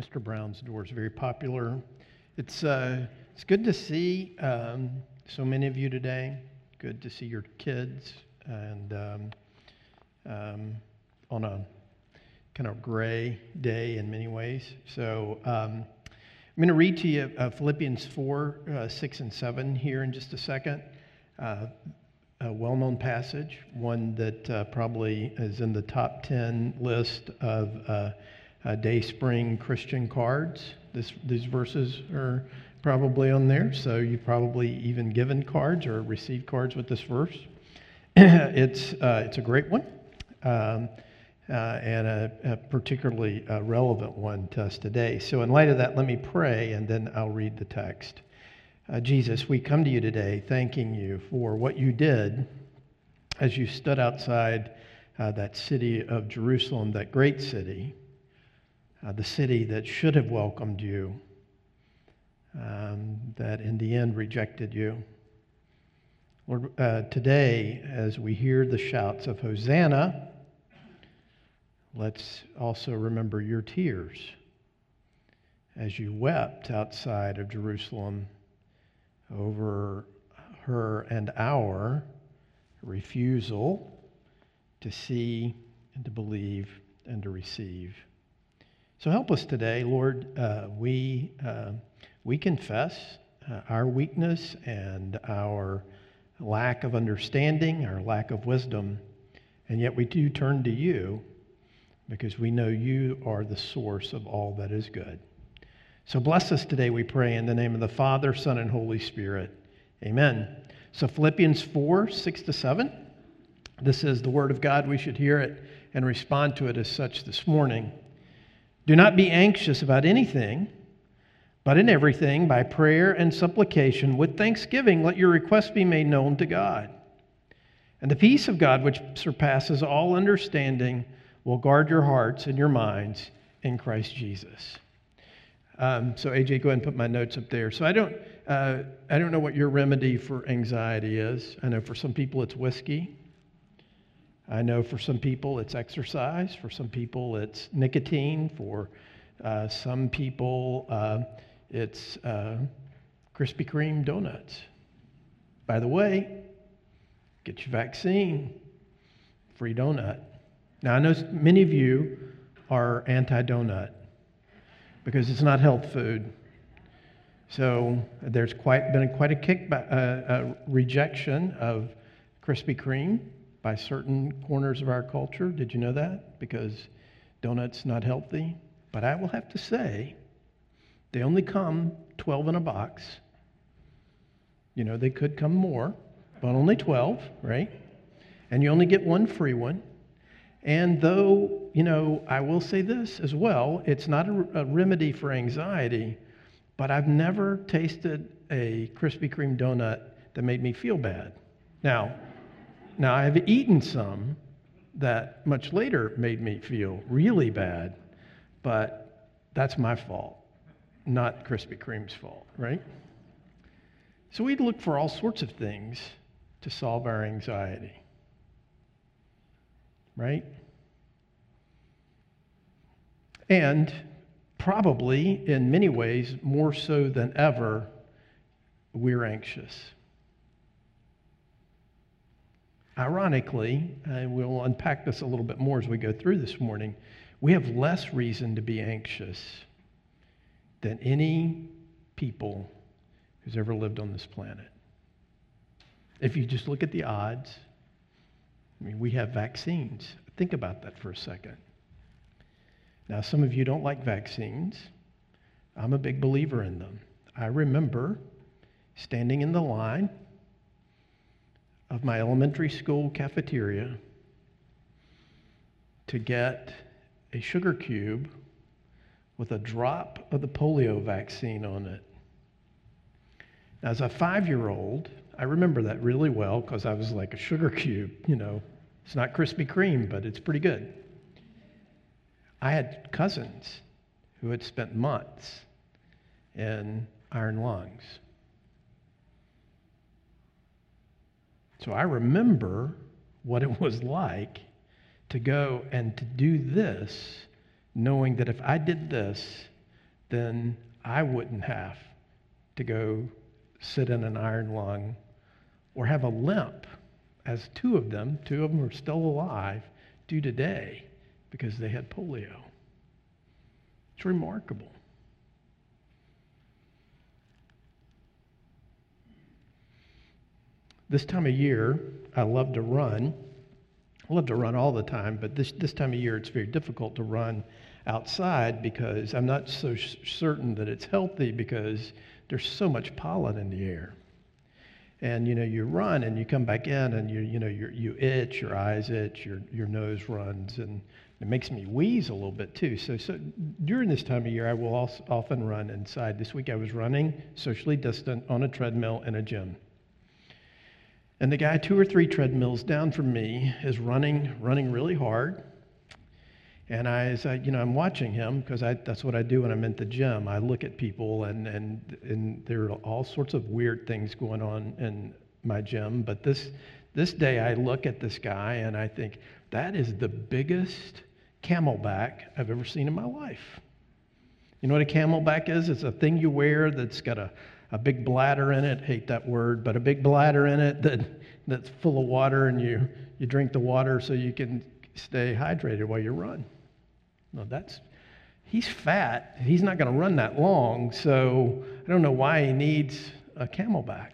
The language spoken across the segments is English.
Mr. Brown's door is very popular. It's, uh, it's good to see um, so many of you today. Good to see your kids and um, um, on a kind of gray day in many ways. So um, I'm going to read to you uh, Philippians 4, uh, 6, and 7 here in just a second. Uh, a well known passage, one that uh, probably is in the top 10 list of uh, uh, Dayspring Christian cards. This, these verses are probably on there, so you've probably even given cards or received cards with this verse. it's, uh, it's a great one. Um, uh, and a, a particularly uh, relevant one to us today. So, in light of that, let me pray and then I'll read the text. Uh, Jesus, we come to you today thanking you for what you did as you stood outside uh, that city of Jerusalem, that great city, uh, the city that should have welcomed you, um, that in the end rejected you. Lord, uh, today, as we hear the shouts of Hosanna, let's also remember your tears as you wept outside of Jerusalem over her and our refusal to see and to believe and to receive. So help us today, Lord. Uh, we, uh, we confess uh, our weakness and our lack of understanding, our lack of wisdom, and yet we do turn to you because we know you are the source of all that is good. So bless us today, we pray, in the name of the Father, Son, and Holy Spirit. Amen. So Philippians 4 6 to 7. This is the word of God. We should hear it and respond to it as such this morning. Do not be anxious about anything, but in everything, by prayer and supplication, with thanksgiving, let your requests be made known to God. And the peace of God, which surpasses all understanding, will guard your hearts and your minds in Christ Jesus. Um, so, AJ, go ahead and put my notes up there. So, I don't, uh, I don't know what your remedy for anxiety is. I know for some people it's whiskey. I know for some people it's exercise. For some people it's nicotine. For uh, some people uh, it's uh, Krispy Kreme donuts. By the way, get your vaccine, free donut. Now, I know many of you are anti donut because it's not health food. So there's quite been quite a kickback, uh, a rejection of Krispy Kreme by certain corners of our culture. Did you know that? Because donuts not healthy. But I will have to say, they only come 12 in a box. You know, they could come more, but only 12, right? And you only get one free one. And though, you know, I will say this as well, it's not a, a remedy for anxiety, but I've never tasted a Krispy Kreme donut that made me feel bad. Now, now, I've eaten some that much later made me feel really bad, but that's my fault, not Krispy Kreme's fault, right? So we'd look for all sorts of things to solve our anxiety, right? And probably, in many ways, more so than ever, we're anxious. Ironically, and we'll unpack this a little bit more as we go through this morning, we have less reason to be anxious than any people who's ever lived on this planet. If you just look at the odds, I mean, we have vaccines. Think about that for a second. Now, some of you don't like vaccines. I'm a big believer in them. I remember standing in the line of my elementary school cafeteria to get a sugar cube with a drop of the polio vaccine on it. As a five year old, I remember that really well because I was like a sugar cube, you know. It's not Krispy Kreme, but it's pretty good. I had cousins who had spent months in iron lungs. So I remember what it was like to go and to do this, knowing that if I did this, then I wouldn't have to go sit in an iron lung or have a limp, as two of them, two of them are still alive, do today because they had polio. It's remarkable. This time of year, I love to run. I love to run all the time, but this, this time of year, it's very difficult to run outside because I'm not so certain that it's healthy because there's so much pollen in the air. And you know, you run and you come back in and you you know you you itch, your eyes itch, your your nose runs, and it makes me wheeze a little bit too. So so during this time of year, I will also often run inside. This week I was running socially distant on a treadmill in a gym. And the guy two or three treadmills down from me is running, running really hard. And I, you know, I'm watching him because that's what I do when I'm at the gym. I look at people, and, and, and there are all sorts of weird things going on in my gym. But this, this day, I look at this guy and I think, that is the biggest camelback I've ever seen in my life. You know what a camelback is? It's a thing you wear that's got a, a big bladder in it. Hate that word, but a big bladder in it that, that's full of water, and you, you drink the water so you can stay hydrated while you run. No, that's, he's fat. He's not going to run that long, so I don't know why he needs a camelback.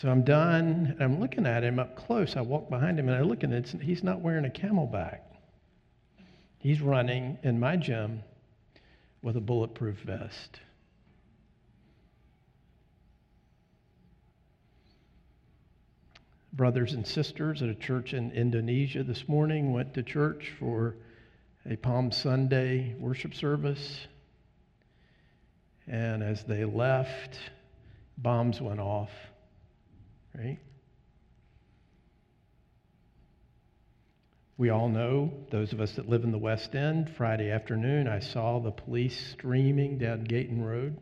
So I'm done, and I'm looking at him up close. I walk behind him, and I look, and he's not wearing a camelback. He's running in my gym with a bulletproof vest. brothers and sisters at a church in Indonesia this morning went to church for a Palm Sunday worship service. And as they left, bombs went off, right? We all know, those of us that live in the West End, Friday afternoon, I saw the police streaming down Gayton Road.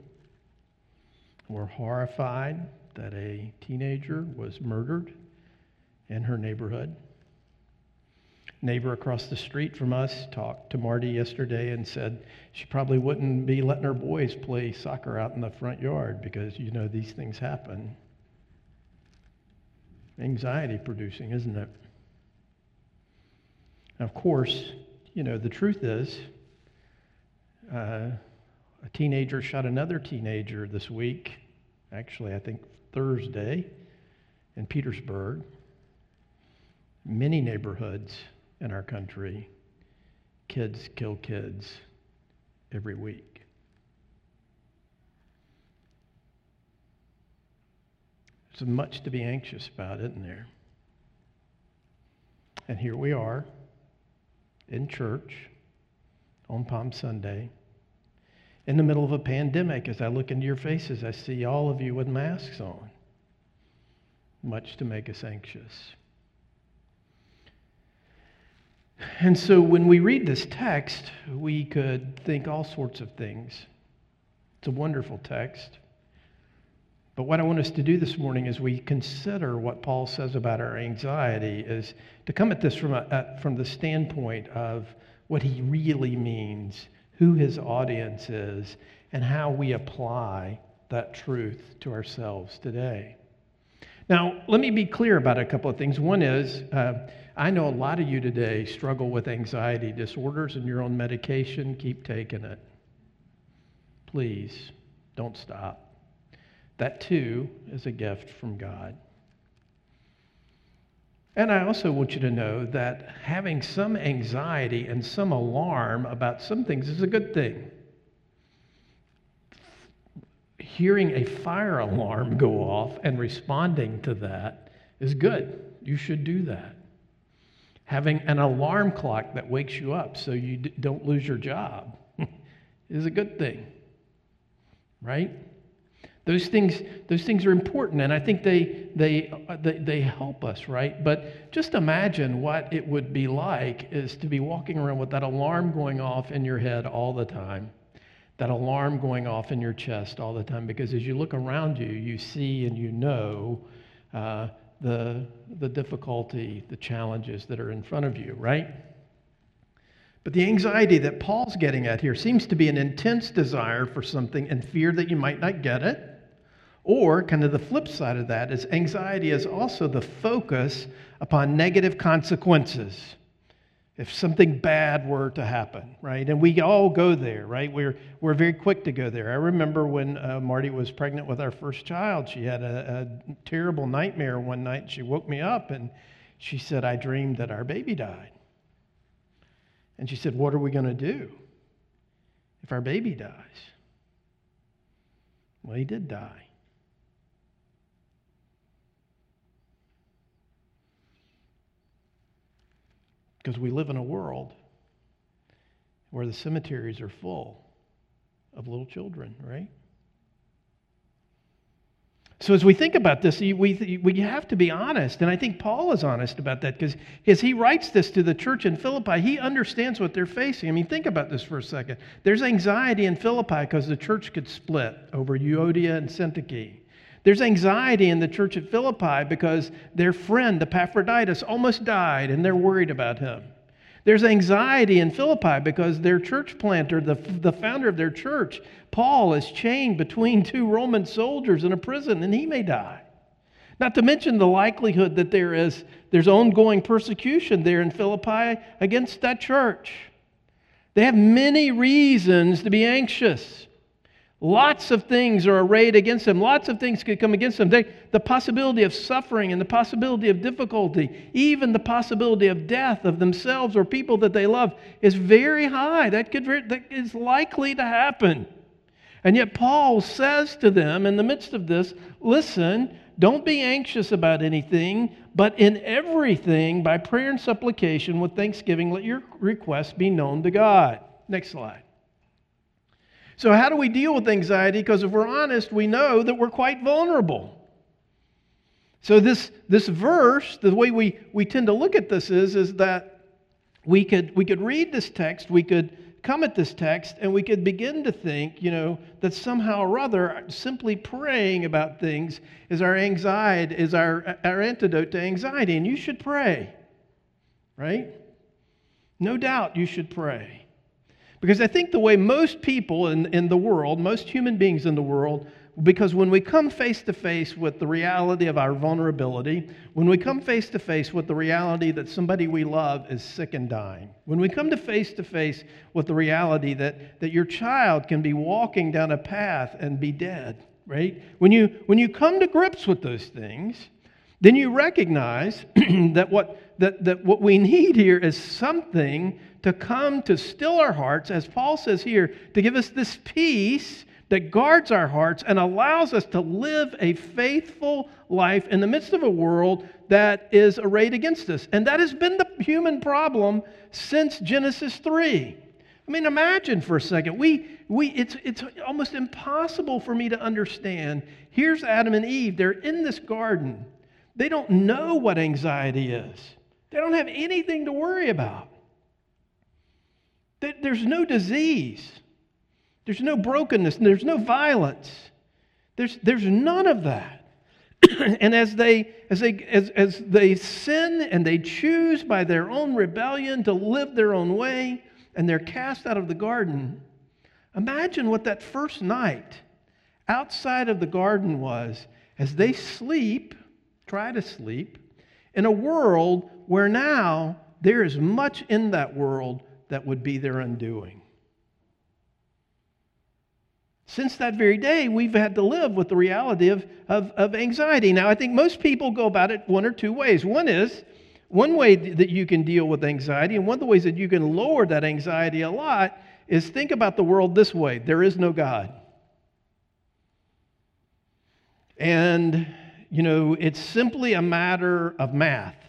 We're horrified that a teenager was murdered in her neighborhood. Neighbor across the street from us talked to Marty yesterday and said she probably wouldn't be letting her boys play soccer out in the front yard because, you know, these things happen. Anxiety producing, isn't it? Of course, you know, the truth is, uh, a teenager shot another teenager this week, actually, I think Thursday, in Petersburg many neighborhoods in our country, kids kill kids every week. There's much to be anxious about, isn't there? And here we are in church on Palm Sunday in the middle of a pandemic. As I look into your faces, I see all of you with masks on. Much to make us anxious. And so when we read this text, we could think all sorts of things. It's a wonderful text. But what I want us to do this morning as we consider what Paul says about our anxiety is to come at this from, a, from the standpoint of what he really means, who his audience is, and how we apply that truth to ourselves today. Now, let me be clear about a couple of things. One is, uh, I know a lot of you today struggle with anxiety disorders and you're on medication. Keep taking it. Please, don't stop. That too is a gift from God. And I also want you to know that having some anxiety and some alarm about some things is a good thing. Hearing a fire alarm go off and responding to that is good. You should do that having an alarm clock that wakes you up so you don't lose your job is a good thing. Right? Those things, those things are important, and I think they, they, they, they help us, right? But just imagine what it would be like is to be walking around with that alarm going off in your head all the time, that alarm going off in your chest all the time, because as you look around you, you see and you know uh, the, the difficulty, the challenges that are in front of you, right? But the anxiety that Paul's getting at here seems to be an intense desire for something and fear that you might not get it. Or, kind of the flip side of that, is anxiety is also the focus upon negative consequences if something bad were to happen, right? And we all go there, right? We're, we're very quick to go there. I remember when uh, Marty was pregnant with our first child, she had a, a terrible nightmare one night. She woke me up and she said, I dreamed that our baby died. And she said, What are we going to do if our baby dies? Well, he did die. Because we live in a world where the cemeteries are full of little children, right? So, as we think about this, we, we have to be honest. And I think Paul is honest about that because as he writes this to the church in Philippi, he understands what they're facing. I mean, think about this for a second. There's anxiety in Philippi because the church could split over Euodia and Syntyche. There's anxiety in the church at Philippi because their friend, Epaphroditus, almost died and they're worried about him. There's anxiety in Philippi because their church planter, the, the founder of their church, Paul, is chained between two Roman soldiers in a prison and he may die. Not to mention the likelihood that there is there's ongoing persecution there in Philippi against that church. They have many reasons to be anxious. Lots of things are arrayed against them. Lots of things could come against them. They, the possibility of suffering and the possibility of difficulty, even the possibility of death of themselves or people that they love, is very high. That, could, that is likely to happen. And yet, Paul says to them in the midst of this listen, don't be anxious about anything, but in everything, by prayer and supplication with thanksgiving, let your requests be known to God. Next slide. So, how do we deal with anxiety? Because if we're honest, we know that we're quite vulnerable. So, this, this verse, the way we, we tend to look at this is, is that we could, we could read this text, we could come at this text, and we could begin to think, you know, that somehow or other, simply praying about things is our anxiety, is our, our antidote to anxiety. And you should pray, right? No doubt you should pray. Because I think the way most people in, in the world, most human beings in the world, because when we come face to face with the reality of our vulnerability, when we come face to face with the reality that somebody we love is sick and dying, when we come to face to face with the reality that, that your child can be walking down a path and be dead, right? When you, when you come to grips with those things, then you recognize that, what, that, that what we need here is something to come to still our hearts, as Paul says here, to give us this peace that guards our hearts and allows us to live a faithful life in the midst of a world that is arrayed against us. And that has been the human problem since Genesis 3. I mean, imagine for a second. We, we, it's, it's almost impossible for me to understand. Here's Adam and Eve. They're in this garden. They don't know what anxiety is, they don't have anything to worry about. There's no disease. There's no brokenness. There's no violence. There's, there's none of that. and as they, as, they, as, as they sin and they choose by their own rebellion to live their own way, and they're cast out of the garden, imagine what that first night outside of the garden was as they sleep, try to sleep, in a world where now there is much in that world that would be their undoing. Since that very day, we've had to live with the reality of, of, of, anxiety. Now, I think most people go about it one or two ways. One is, one way that you can deal with anxiety, and one of the ways that you can lower that anxiety a lot, is think about the world this way there is no God. And, you know, it's simply a matter of math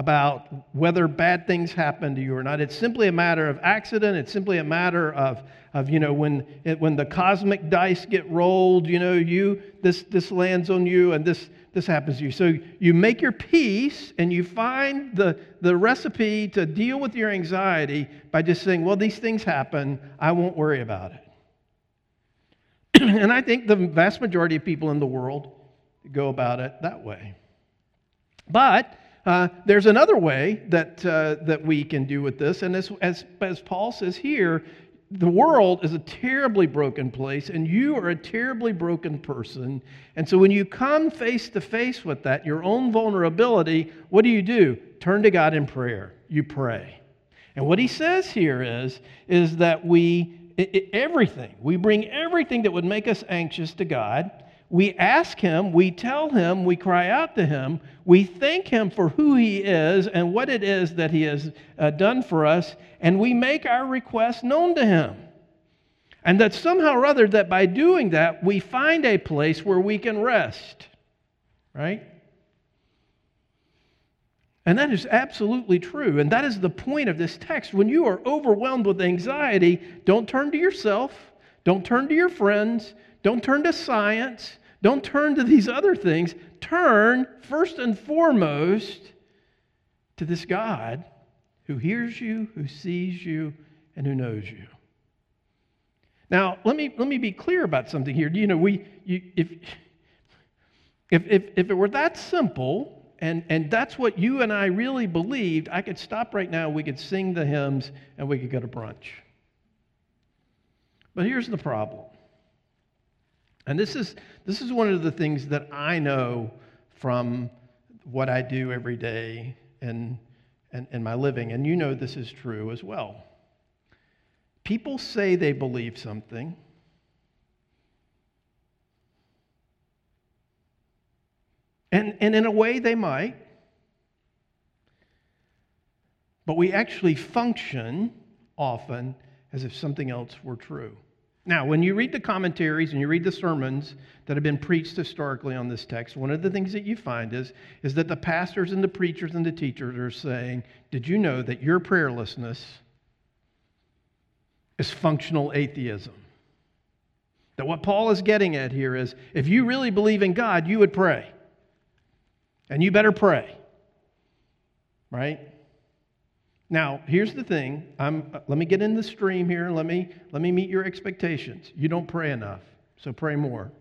about whether bad things happen to you or not. It's simply a matter of accident. It's simply a matter of, of you know, when, it, when the cosmic dice get rolled, you know, you, this, this lands on you and this, this happens to you. So you make your peace and you find the, the recipe to deal with your anxiety by just saying, well, these things happen. I won't worry about it. and I think the vast majority of people in the world go about it that way. But uh, there's another way that, uh, that we can do with this, and as, as, as Paul says here, the world is a terribly broken place, and you are a terribly broken person. And so when you come face to face with that, your own vulnerability, what do you do? Turn to God in prayer. You pray. And what he says here is, is that we, it, it, everything, we bring everything that would make us anxious to God. We ask him, we tell him, we cry out to him, we thank him for who he is and what it is that he has uh, done for us, and we make our requests known to him. And that somehow or other, that by doing that, we find a place where we can rest. Right? And that is absolutely true. And that is the point of this text. When you are overwhelmed with anxiety, don't turn to yourself, don't turn to your friends, don't turn to science, don't turn to these other things. Turn first and foremost to this God who hears you, who sees you, and who knows you. Now, let me, let me be clear about something here. You know, we, you, if, if, if, if it were that simple, and, and that's what you and I really believed, I could stop right now, we could sing the hymns, and we could go to brunch. But here's the problem. And this is, this is one of the things that I know from what I do every day and and, and my living. And you know this is true as well. People say they believe something. And, and in a way, they might. But we actually function often as if something else were true. Now, when you read the commentaries and you read the sermons that have been preached historically on this text, one of the things that you find is, is that the pastors and the preachers and the teachers are saying, Did you know that your prayerlessness is functional atheism? That what Paul is getting at here is if you really believe in God, you would pray. And you better pray. Right? Now, here's the thing. I'm, uh, let me get in the stream here. Let me, let me meet your expectations. You don't pray enough, so pray more.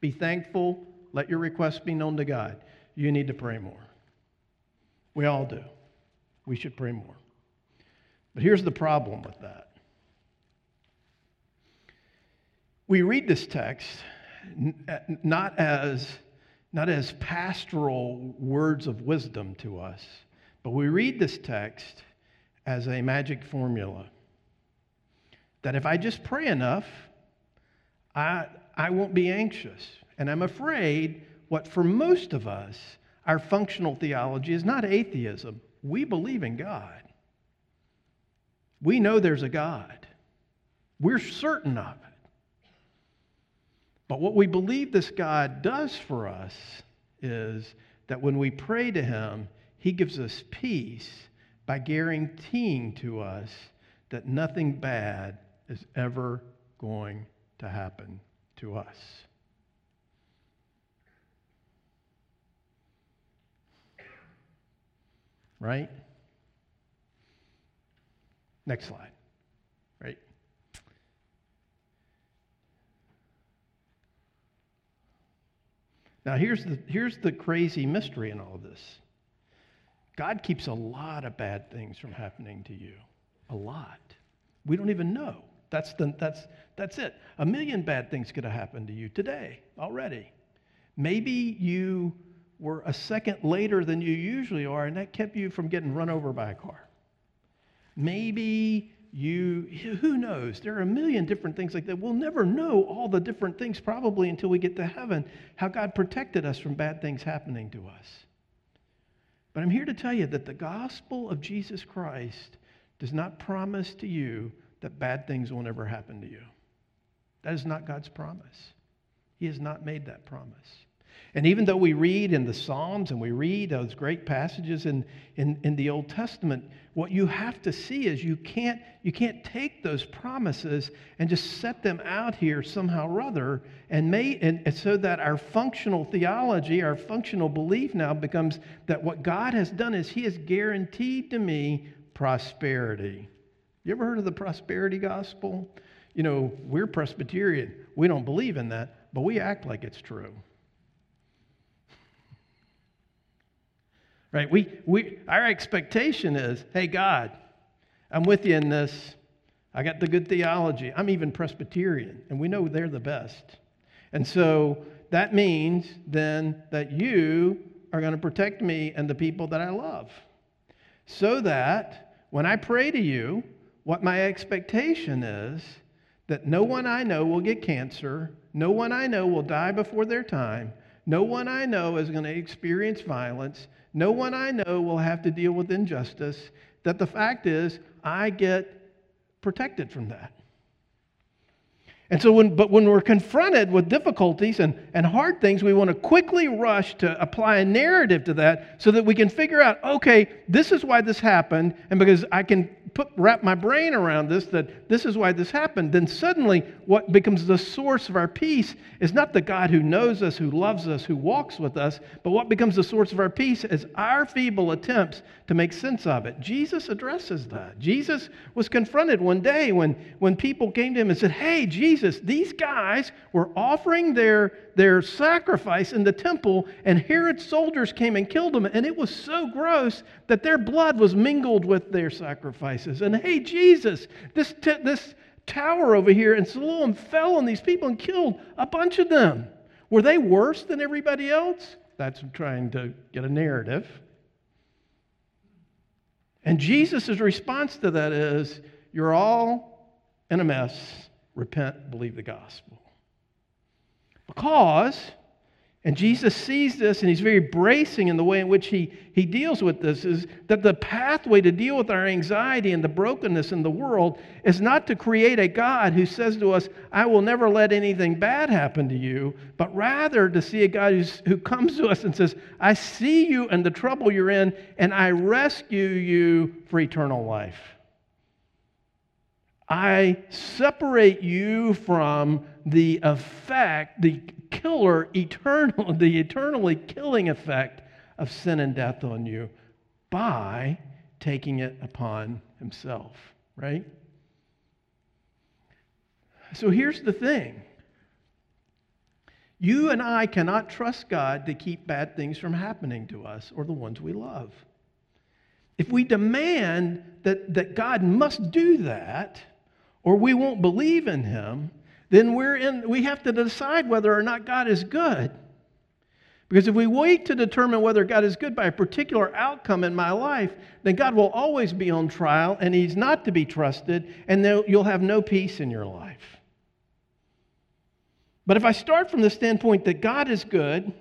Be thankful. Let your requests be known to God. You need to pray more. We all do. We should pray more. But here's the problem with that. We read this text uh, not as, not as pastoral words of wisdom to us but we read this text as a magic formula that if I just pray enough, I, I won't be anxious. And I'm afraid what for most of us, our functional theology is not atheism. We believe in God. We know there's a God. We're certain of it. But what we believe this God does for us is that when we pray to Him, he gives us peace by guaranteeing to us that nothing bad is ever going to happen to us. Right? Next slide. Right? Now, here's the, here's the crazy mystery in all of this. God keeps a lot of bad things from happening to you. A lot. We don't even know. That's, the, that's, that's it. A million bad things could have happened to you today already. Maybe you were a second later than you usually are, and that kept you from getting run over by a car. Maybe you, who knows? There are a million different things like that. We'll never know all the different things probably until we get to heaven, how God protected us from bad things happening to us. But I'm here to tell you that the gospel of Jesus Christ does not promise to you that bad things will never happen to you. That is not God's promise. He has not made that promise. And even though we read in the Psalms and we read those great passages in, in, in, the Old Testament, what you have to see is you can't, you can't take those promises and just set them out here somehow or other, and, may, and, and so that our functional theology, our functional belief now becomes that what God has done is He has guaranteed to me prosperity. You ever heard of the prosperity gospel? You know, we're Presbyterian. We don't believe in that, but we act like it's true. Right? We, we, our expectation is hey, God, I'm with you in this. I got the good theology. I'm even Presbyterian, and we know they're the best. And so that means then that you are going to protect me and the people that I love. So that when I pray to you, what my expectation is that no one I know will get cancer, no one I know will die before their time, no one I know is going to experience violence, no one I know will have to deal with injustice. That the fact is, I get protected from that. And so, when, but when we're confronted with difficulties and, and hard things, we want to quickly rush to apply a narrative to that so that we can figure out, okay, this is why this happened. And because I can put, wrap my brain around this, that this is why this happened, then suddenly what becomes the source of our peace is not the God who knows us, who loves us, who walks with us, but what becomes the source of our peace is our feeble attempts to make sense of it. Jesus addresses that. Jesus was confronted one day when, when people came to him and said, Hey, Jesus, these guys were offering their, their sacrifice in the temple, and Herod's soldiers came and killed them, and it was so gross that their blood was mingled with their sacrifices. And hey, Jesus, this, t- this tower over here in Siloam fell on these people and killed a bunch of them. Were they worse than everybody else? That's trying to get a narrative. And Jesus' response to that is, You're all in a mess. Repent, believe the gospel. Because and Jesus sees this and he's very bracing in the way in which he, he deals with this is that the pathway to deal with our anxiety and the brokenness in the world is not to create a God who says to us, I will never let anything bad happen to you, but rather to see a God who's, who comes to us and says, I see you and the trouble you're in, and I rescue you for eternal life. I separate you from the effect, the killer, eternal, the eternally killing effect of sin and death on you by taking it upon himself, right? So here's the thing. You and I cannot trust God to keep bad things from happening to us or the ones we love. If we demand that, that God must do that, or we won't believe in him, then we're in, we have to decide whether or not God is good. Because if we wait to determine whether God is good by a particular outcome in my life, then God will always be on trial and He's not to be trusted, and you'll have no peace in your life. But if I start from the standpoint that God is good,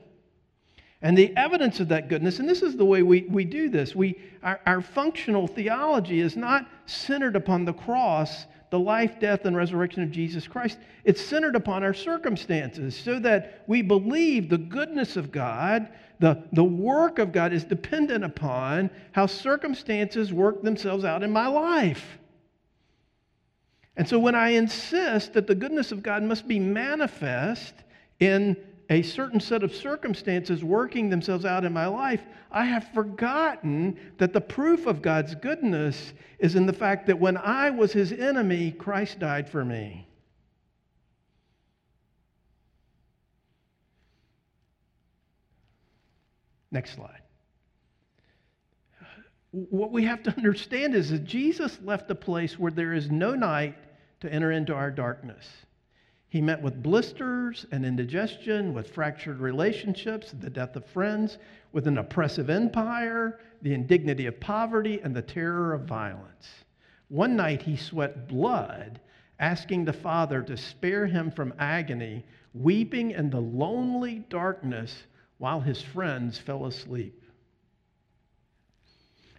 and the evidence of that goodness, and this is the way we, we do this, we, our, our functional theology is not centered upon the cross the life, death, and resurrection of Jesus Christ, it's centered upon our circumstances so that we believe the goodness of God, the, the work of God is dependent upon how circumstances work themselves out in my life. And so when I insist that the goodness of God must be manifest in a certain set of circumstances working themselves out in my life, I have forgotten that the proof of God's goodness is in the fact that when I was his enemy, Christ died for me. Next slide. What we have to understand is that Jesus left a place where there is no night to enter into our darkness. He met with blisters and indigestion, with fractured relationships, the death of friends, with an oppressive empire, the indignity of poverty, and the terror of violence. One night he sweat blood, asking the Father to spare him from agony, weeping in the lonely darkness while his friends fell asleep.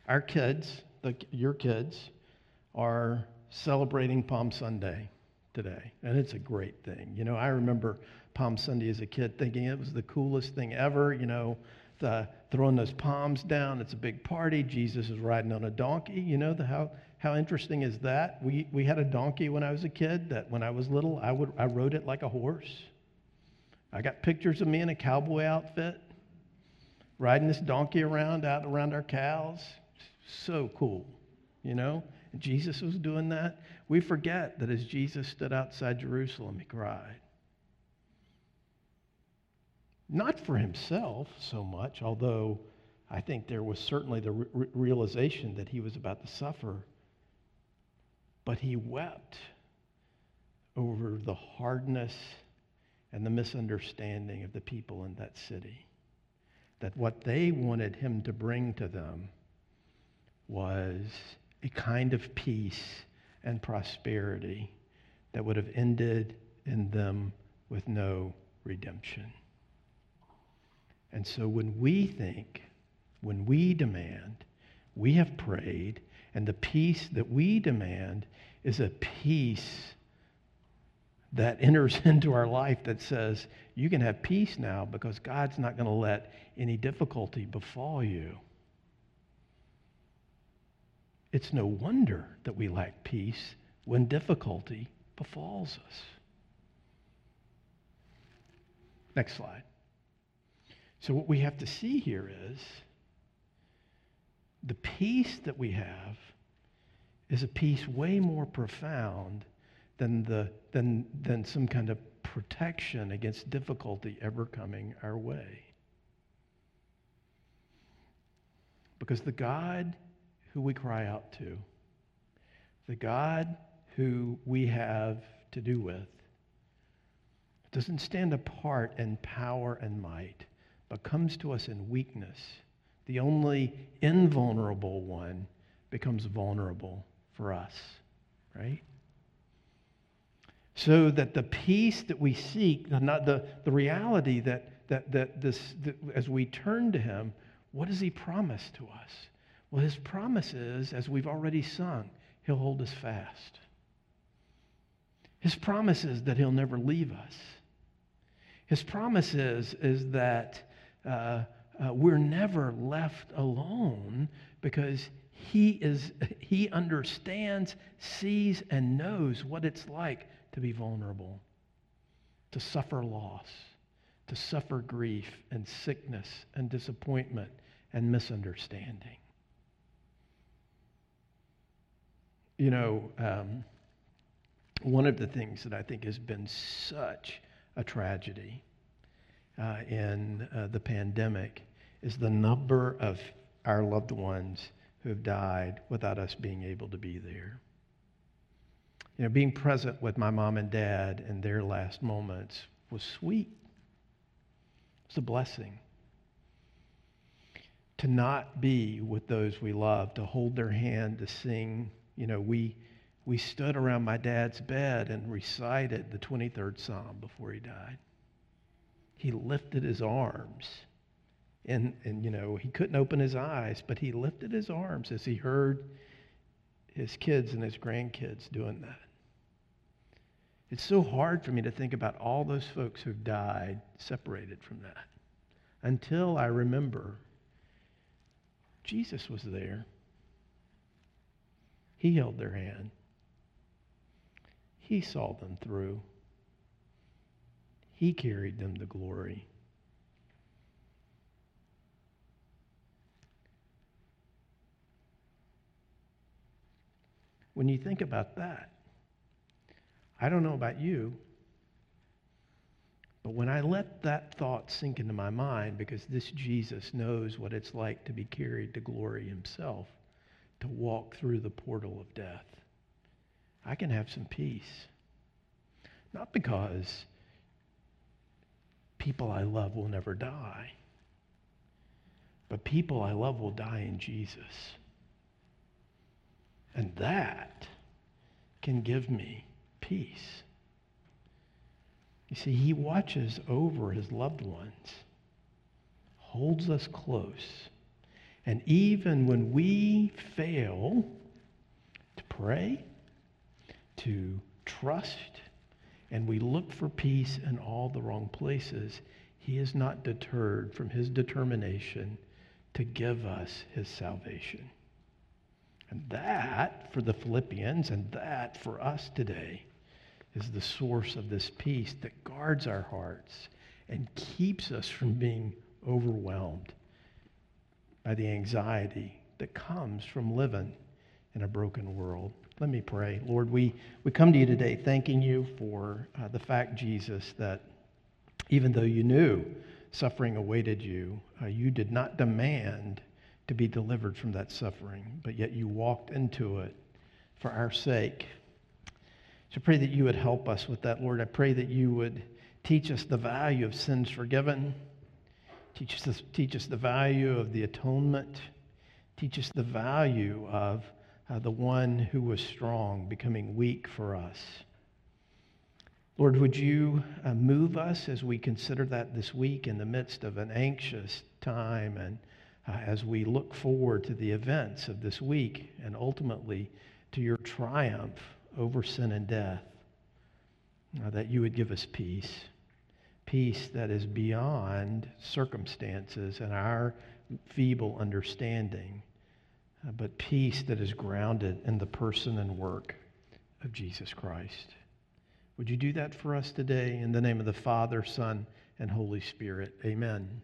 Our kids, the, your kids, are celebrating Palm Sunday today, and it's a great thing. You know, I remember Palm Sunday as a kid thinking it was the coolest thing ever. You know, the, throwing those palms down. It's a big party. Jesus is riding on a donkey. You know, the, how how interesting is that? We we had a donkey when I was a kid. That when I was little, I would I rode it like a horse. I got pictures of me in a cowboy outfit, riding this donkey around out around our cows. So cool, you know. Jesus was doing that. We forget that as Jesus stood outside Jerusalem, he cried. Not for himself so much, although I think there was certainly the re- realization that he was about to suffer, but he wept over the hardness and the misunderstanding of the people in that city. That what they wanted him to bring to them was a kind of peace and prosperity that would have ended in them with no redemption. And so when we think, when we demand, we have prayed, and the peace that we demand is a peace that enters into our life that says, you can have peace now because God's not going to let any difficulty befall you. It's no wonder that we lack peace when difficulty befalls us. Next slide. So, what we have to see here is the peace that we have is a peace way more profound than, the, than, than some kind of protection against difficulty ever coming our way. Because the God who we cry out to, the God who we have to do with, doesn't stand apart in power and might, but comes to us in weakness. The only invulnerable one becomes vulnerable for us, right? So that the peace that we seek, the, not the, the reality that, that, that this, that as we turn to Him, what does He promise to us? Well, His promise is, as we've already sung, He'll hold us fast. His promise is that He'll never leave us. His promise is, is that uh, uh, we're never left alone because he, is, he understands, sees, and knows what it's like to be vulnerable, to suffer loss, to suffer grief and sickness and disappointment and misunderstanding. You know, um, one of the things that I think has been such a tragedy uh, in uh, the pandemic is the number of our loved ones who have died without us being able to be there. You know, being present with my mom and dad in their last moments was sweet. It's a blessing. To not be with those we love, to hold their hand, to sing. You know, we, we stood around my dad's bed and recited the 23rd Psalm before he died. He lifted his arms. And, and, you know, he couldn't open his eyes, but he lifted his arms as he heard his kids and his grandkids doing that. It's so hard for me to think about all those folks who've died separated from that until I remember Jesus was there. He held their hand. He saw them through. He carried them to glory. When you think about that, I don't know about you, but when I let that thought sink into my mind, because this Jesus knows what it's like to be carried to glory himself, to walk through the portal of death, I can have some peace. Not because people I love will never die, but people I love will die in Jesus. And that can give me peace. You see, he watches over his loved ones, holds us close. And even when we fail to pray, to trust, and we look for peace in all the wrong places, he is not deterred from his determination to give us his salvation. And that, for the Philippians, and that for us today, is the source of this peace that guards our hearts and keeps us from being overwhelmed by the anxiety that comes from living in a broken world. Let me pray. Lord, we, we come to you today thanking you for uh, the fact, Jesus, that even though you knew suffering awaited you. Uh, you did not demand to be delivered from that suffering, but yet you walked into it for our sake. So pray that you would help us with that, Lord. I pray that you would teach us the value of sins forgiven, teach us, teach us the value of the atonement, teach us the value of uh, the one who was strong becoming weak for us. Lord, would you uh, move us as we consider that this week in the midst of an anxious time and uh, as we look forward to the events of this week and ultimately to your triumph over sin and death, uh, that you would give us peace, peace that is beyond circumstances and our feeble understanding, uh, but peace that is grounded in the person and work of Jesus Christ. Would you do that for us today in the name of the Father, Son, and Holy Spirit? Amen.